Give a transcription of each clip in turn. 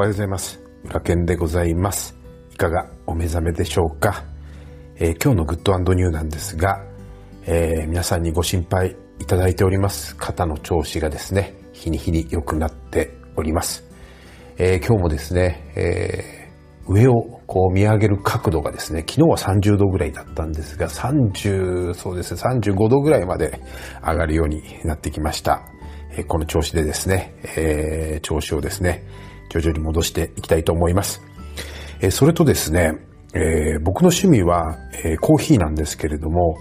おはようございます。裏剣でございます。いかがお目覚めでしょうか、えー、今日のグッドニューなんですが、えー、皆さんにご心配いただいております。肩の調子がですね、日に日に良くなっております。えー、今日もですね、え上をこう見上げる角度がですね、昨日は30度ぐらいだったんですが、30、そうですね、35度ぐらいまで上がるようになってきました。えこの調子でですね、えー、調子をですね、徐々に戻していきたいと思います。えそれとですね、えー、僕の趣味は、えー、コーヒーなんですけれども、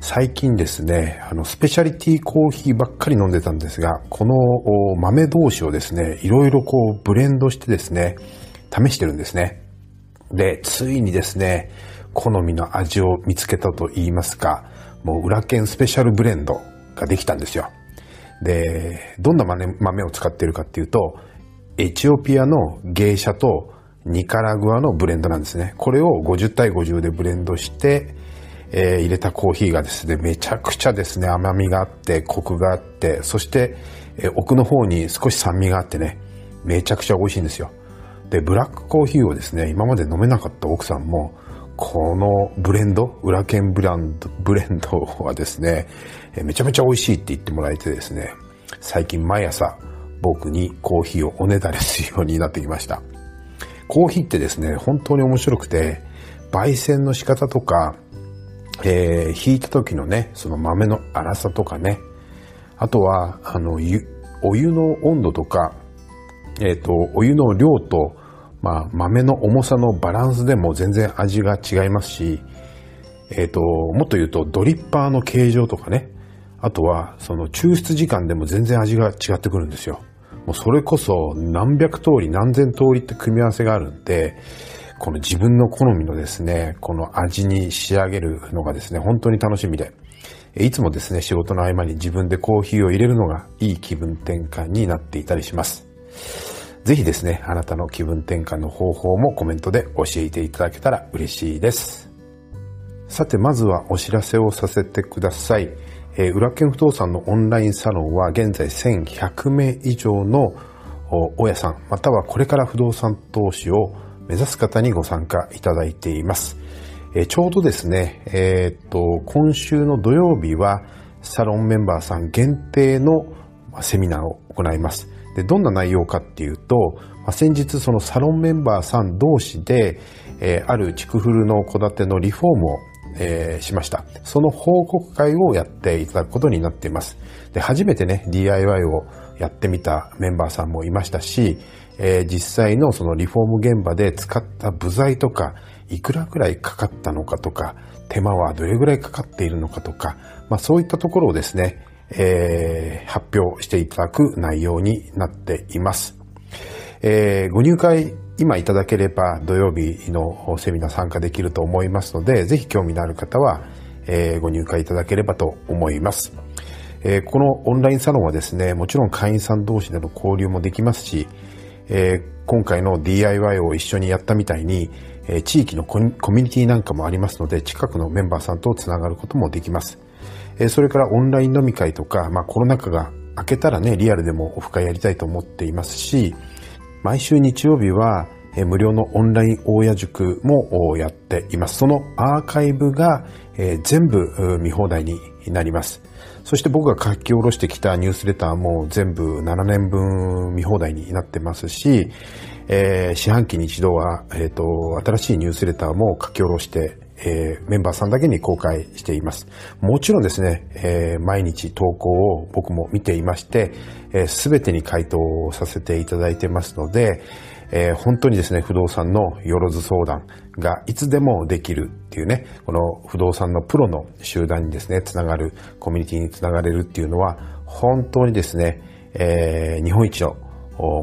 最近ですね、あの、スペシャリティコーヒーばっかり飲んでたんですが、この豆同士をですね、いろいろこうブレンドしてですね、試してるんですね。で、ついにですね、好みの味を見つけたと言いますか、もう裏剣スペシャルブレンドができたんですよ。で、どんな豆を使っているかっていうと、エチオピアの芸者とニカラグアのブレンドなんですね。これを50対50でブレンドして、えー、入れたコーヒーがですね、めちゃくちゃですね、甘みがあって、コクがあって、そして、えー、奥の方に少し酸味があってね、めちゃくちゃ美味しいんですよ。で、ブラックコーヒーをですね、今まで飲めなかった奥さんも、このブレンド、裏剣ブランド、ブレンドはですね、めちゃめちゃ美味しいって言ってもらえてですね、最近毎朝僕にコーヒーをおねだりするようになってきました。コーヒーってですね、本当に面白くて、焙煎の仕方とか、えー、引いた時のね、その豆の粗さとかね、あとは、あの、お湯の温度とか、えっ、ー、と、お湯の量と、まあ、豆の重さのバランスでも全然味が違いますし、えっ、ー、と、もっと言うとドリッパーの形状とかね、あとはその抽出時間でも全然味が違ってくるんですよ。もうそれこそ何百通り何千通りって組み合わせがあるんで、この自分の好みのですね、この味に仕上げるのがですね、本当に楽しみで、いつもですね、仕事の合間に自分でコーヒーを入れるのがいい気分転換になっていたりします。ぜひですね、あなたの気分転換の方法もコメントで教えていただけたら嬉しいです。さて、まずはお知らせをさせてください。えー、裏剣不動産のオンラインサロンは現在1100名以上の大家さん、またはこれから不動産投資を目指す方にご参加いただいています。えー、ちょうどですね、えー、っと、今週の土曜日はサロンメンバーさん限定のセミナーを行います。で、どんな内容かっていうと、まあ、先日そのサロンメンバーさん同士で、えー、ある築古の戸建てのリフォームをえー、しました。その報告会をやっていただくことになっています。で、初めてね、DIY をやってみたメンバーさんもいましたし、えー、実際のそのリフォーム現場で使った部材とか、いくらくらいかかったのかとか、手間はどれぐらいかかっているのかとか、まあそういったところをですね、えー、発表していただく内容になっています。えー、ご入会今いただければ土曜日のセミナー参加できると思いますので、ぜひ興味のある方は、えー、ご入会いただければと思います。えー、このオンラインサロンはですね、もちろん会員さん同士での交流もできますし、えー、今回の DIY を一緒にやったみたいに、え地域のコミュニティなんかもありますので、近くのメンバーさんとつながることもできます。えそれからオンライン飲み会とか、まあコロナ禍が明けたらね、リアルでもオフ会やりたいと思っていますし、毎週日曜日は無料のオンライン大家塾もやっています。そのアーカイブが全部見放題になります。そして僕が書き下ろしてきたニュースレターも全部7年分見放題になってますし、えー、四半期に一度は、えっ、ー、と、新しいニュースレターも書き下ろしてえー、メンバーさんだけに公開しています。もちろんですね、えー、毎日投稿を僕も見ていまして、す、え、べ、てに回答をさせていただいてますので、えー、本当にですね、不動産のよろず相談がいつでもできるっていうね、この不動産のプロの集団にですね、つながる、コミュニティにつながれるっていうのは、本当にですね、えー、日本一の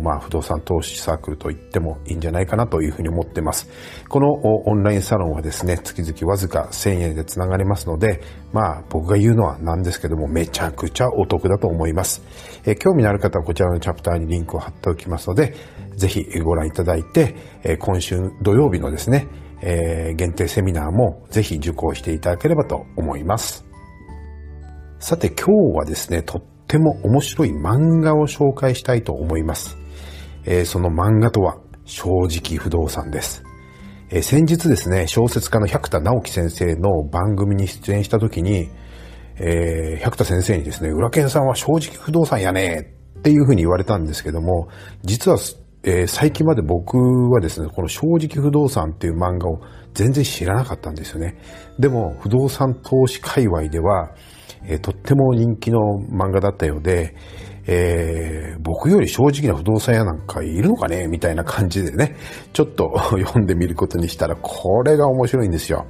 まあ、不動産投資サークルと言ってもいいんじゃないかなというふうに思っています。このオンラインサロンはですね、月々わずか1000円で繋がれますので、まあ、僕が言うのはなんですけども、めちゃくちゃお得だと思います。え興味のある方はこちらのチャプターにリンクを貼っておきますので、ぜひご覧いただいて、え今週土曜日のですね、え限定セミナーもぜひ受講していただければと思います。さて今日はですね、とっても面白い漫画を紹介したいと思います。えー、その漫画とは、正直不動産です。えー、先日ですね、小説家の百田直樹先生の番組に出演した時に、えー、百田先生にですね、裏剣さんは正直不動産やねっていうふうに言われたんですけども、実は、えー、最近まで僕はですね、この正直不動産っていう漫画を全然知らなかったんですよね。でも、不動産投資界隈では、えー、とっても人気の漫画だったようで、えー、僕より正直な不動産屋なんかいるのかね？みたいな感じでね、ちょっと 読んでみることにしたら、これが面白いんですよ。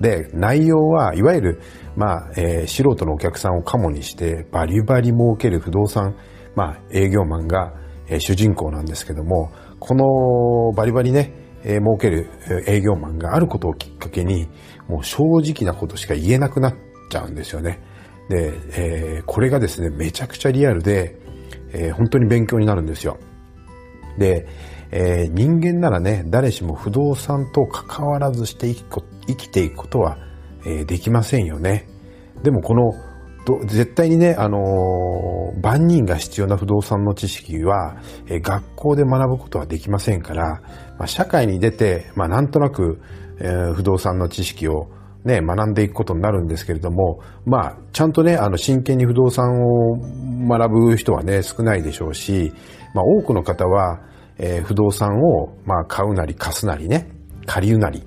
で、内容はいわゆる、まあ、えー、素人のお客さんをカモにして、バリバリ儲ける不動産、まあ、営業マンが、え、主人公なんですけども、このバリバリね、え、儲ける営業マンがあることをきっかけに、もう正直なことしか言えなくなっちゃうんですよね。で、えー、これがですね、めちゃくちゃリアルで、えー、本当に勉強になるんですよ。で、えー、人間ならね、誰しも不動産と関わらずして生きていくことは、え、できませんよね。でもこの、絶対にね、あのー、万人が必要な不動産の知識は、え、学校で学ぶことはできませんから、まあ、社会に出て、まあ、なんとなく、えー、不動産の知識をね、学んでいくことになるんですけれども、まあ、ちゃんとね、あの、真剣に不動産を学ぶ人はね、少ないでしょうし、まあ、多くの方は、えー、不動産を、まあ、買うなり貸すなりね、借りるなり、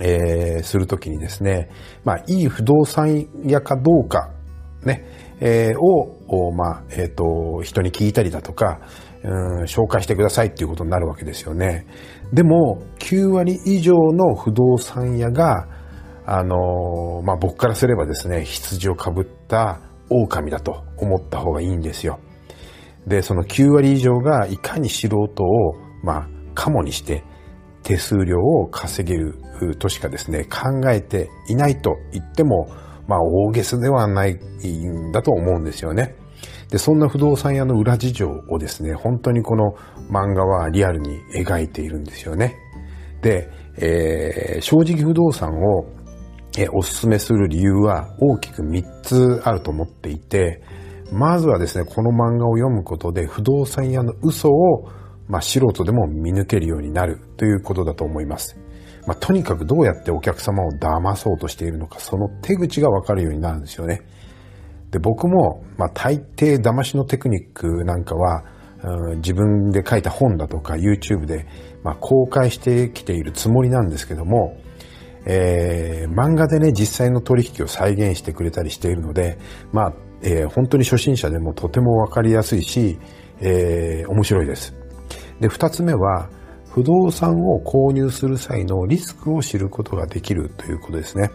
えー、するときにですね、まあ、いい不動産屋かどうか、ね、えー、を、まあ、えっ、ー、と、人に聞いたりだとか、うん、紹介してくださいっていうことになるわけですよね。でも、9割以上の不動産屋が、あの、まあ、僕からすればですね、羊をかぶった狼だと思った方がいいんですよ。で、その9割以上がいかに素人を、まあ、カモにして手数料を稼げるとしかですね、考えていないと言っても、まあ、大げさではないんだと思うんですよね。で、そんな不動産屋の裏事情をですね、本当にこの漫画はリアルに描いているんですよね。で、えー、正直不動産をおすすめする理由は大きく3つあると思っていて、まずはですね、この漫画を読むことで不動産屋の嘘を、まあ、素人でも見抜けるようになるということだと思います。まあ、とにかくどうやってお客様を騙そうとしているのか、その手口がわかるようになるんですよね。で、僕も、まあ、大抵騙しのテクニックなんかは、うん、自分で書いた本だとか YouTube で、まあ、公開してきているつもりなんですけども、えー、漫画でね、実際の取引を再現してくれたりしているので、まあ、えー、本当に初心者でもとてもわかりやすいし、えー、面白いです。で、二つ目は、不動産を購入する際のリスクを知ることができるということですね。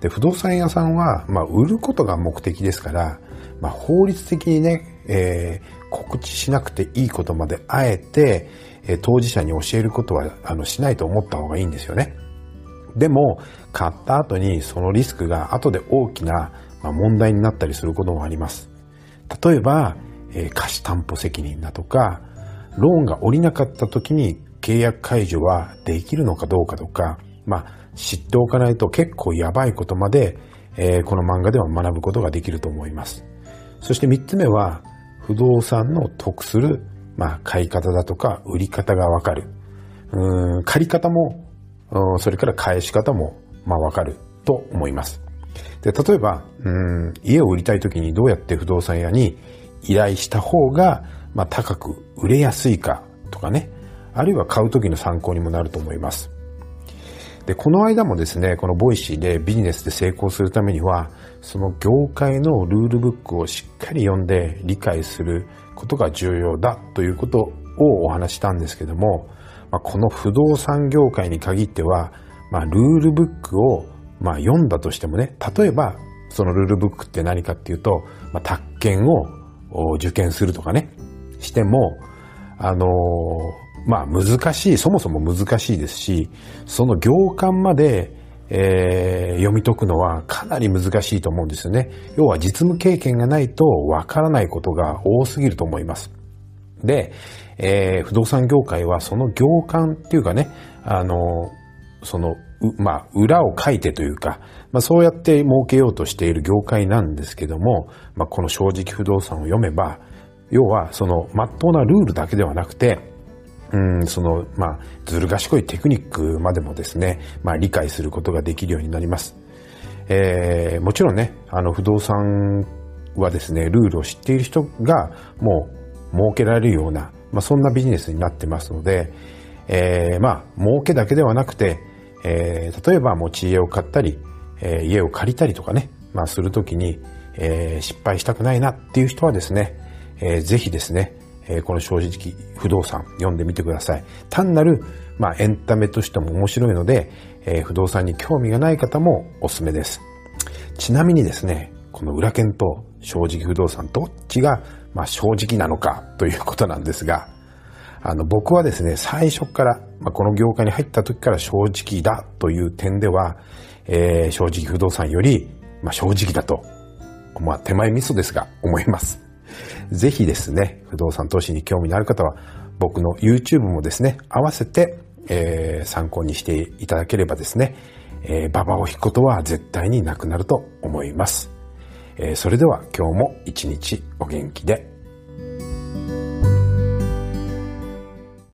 で、不動産屋さんは、まあ、売ることが目的ですから、まあ、法律的にね、えー、告知しなくていいことまであえて、えー、当事者に教えることは、あの、しないと思った方がいいんですよね。でも、買った後にそのリスクが後で大きなま問題になったりすることもあります。例えば、えー、貸担保責任だとか、ローンが下りなかった時に契約解除はできるのかどうかとか、まあ、知っておかないと結構やばいことまで、えー、この漫画では学ぶことができると思います。そして三つ目は、不動産の得する、まあ、買い方だとか売り方がわかる。うん、借り方もそれから返し方も、まあわかると思います。で、例えば、うん、家を売りたい時にどうやって不動産屋に依頼した方が、まあ高く売れやすいかとかね、あるいは買う時の参考にもなると思います。で、この間もですね、この Voicy でビジネスで成功するためには、その業界のルールブックをしっかり読んで理解することが重要だということをお話したんですけども、まあ、この不動産業界に限っては、まあ、ルールブックを、まあ、読んだとしてもね、例えば、そのルールブックって何かっていうと、まあ、宅建を受験するとかね、しても、あのー、まあ、難しい、そもそも難しいですし、その行間まで、えー、読み解くのはかなり難しいと思うんですよね。要は実務経験がないとわからないことが多すぎると思います。で、えー、不動産業界はその業間っていうかね、あの、その、まあ、裏を書いてというか、まあ、そうやって儲けようとしている業界なんですけども、まあ、この正直不動産を読めば、要は、その、まっとうなルールだけではなくて、うん、その、まあ、ずる賢いテクニックまでもですね、まあ、理解することができるようになります。えー、もちろんね、あの、不動産はですね、ルールを知っている人が、もう、儲けられるような、まあ、そんなビジネスになってますので、えー、まあ、儲けだけではなくて、えー、例えば持ち家を買ったり、えー、家を借りたりとかね、まあ、するときに、えー、失敗したくないなっていう人はですね、えー、ぜひですね、えー、この正直不動産読んでみてください。単なる、まあ、エンタメとしても面白いので、えー、不動産に興味がない方もおすすめです。ちなみにですね、この裏剣と正直不動産どっちが、まあ、正直なのかということなんですが、あの、僕はですね、最初から、まあ、この業界に入った時から正直だという点では、えー、正直不動産より、まあ、正直だと、まあ、手前味噌ですが、思います。ぜひですね、不動産投資に興味のある方は、僕の YouTube もですね、合わせて、えー、参考にしていただければですね、えー、馬場を引くことは絶対になくなると思います。えー、それでは今日も一日お元気で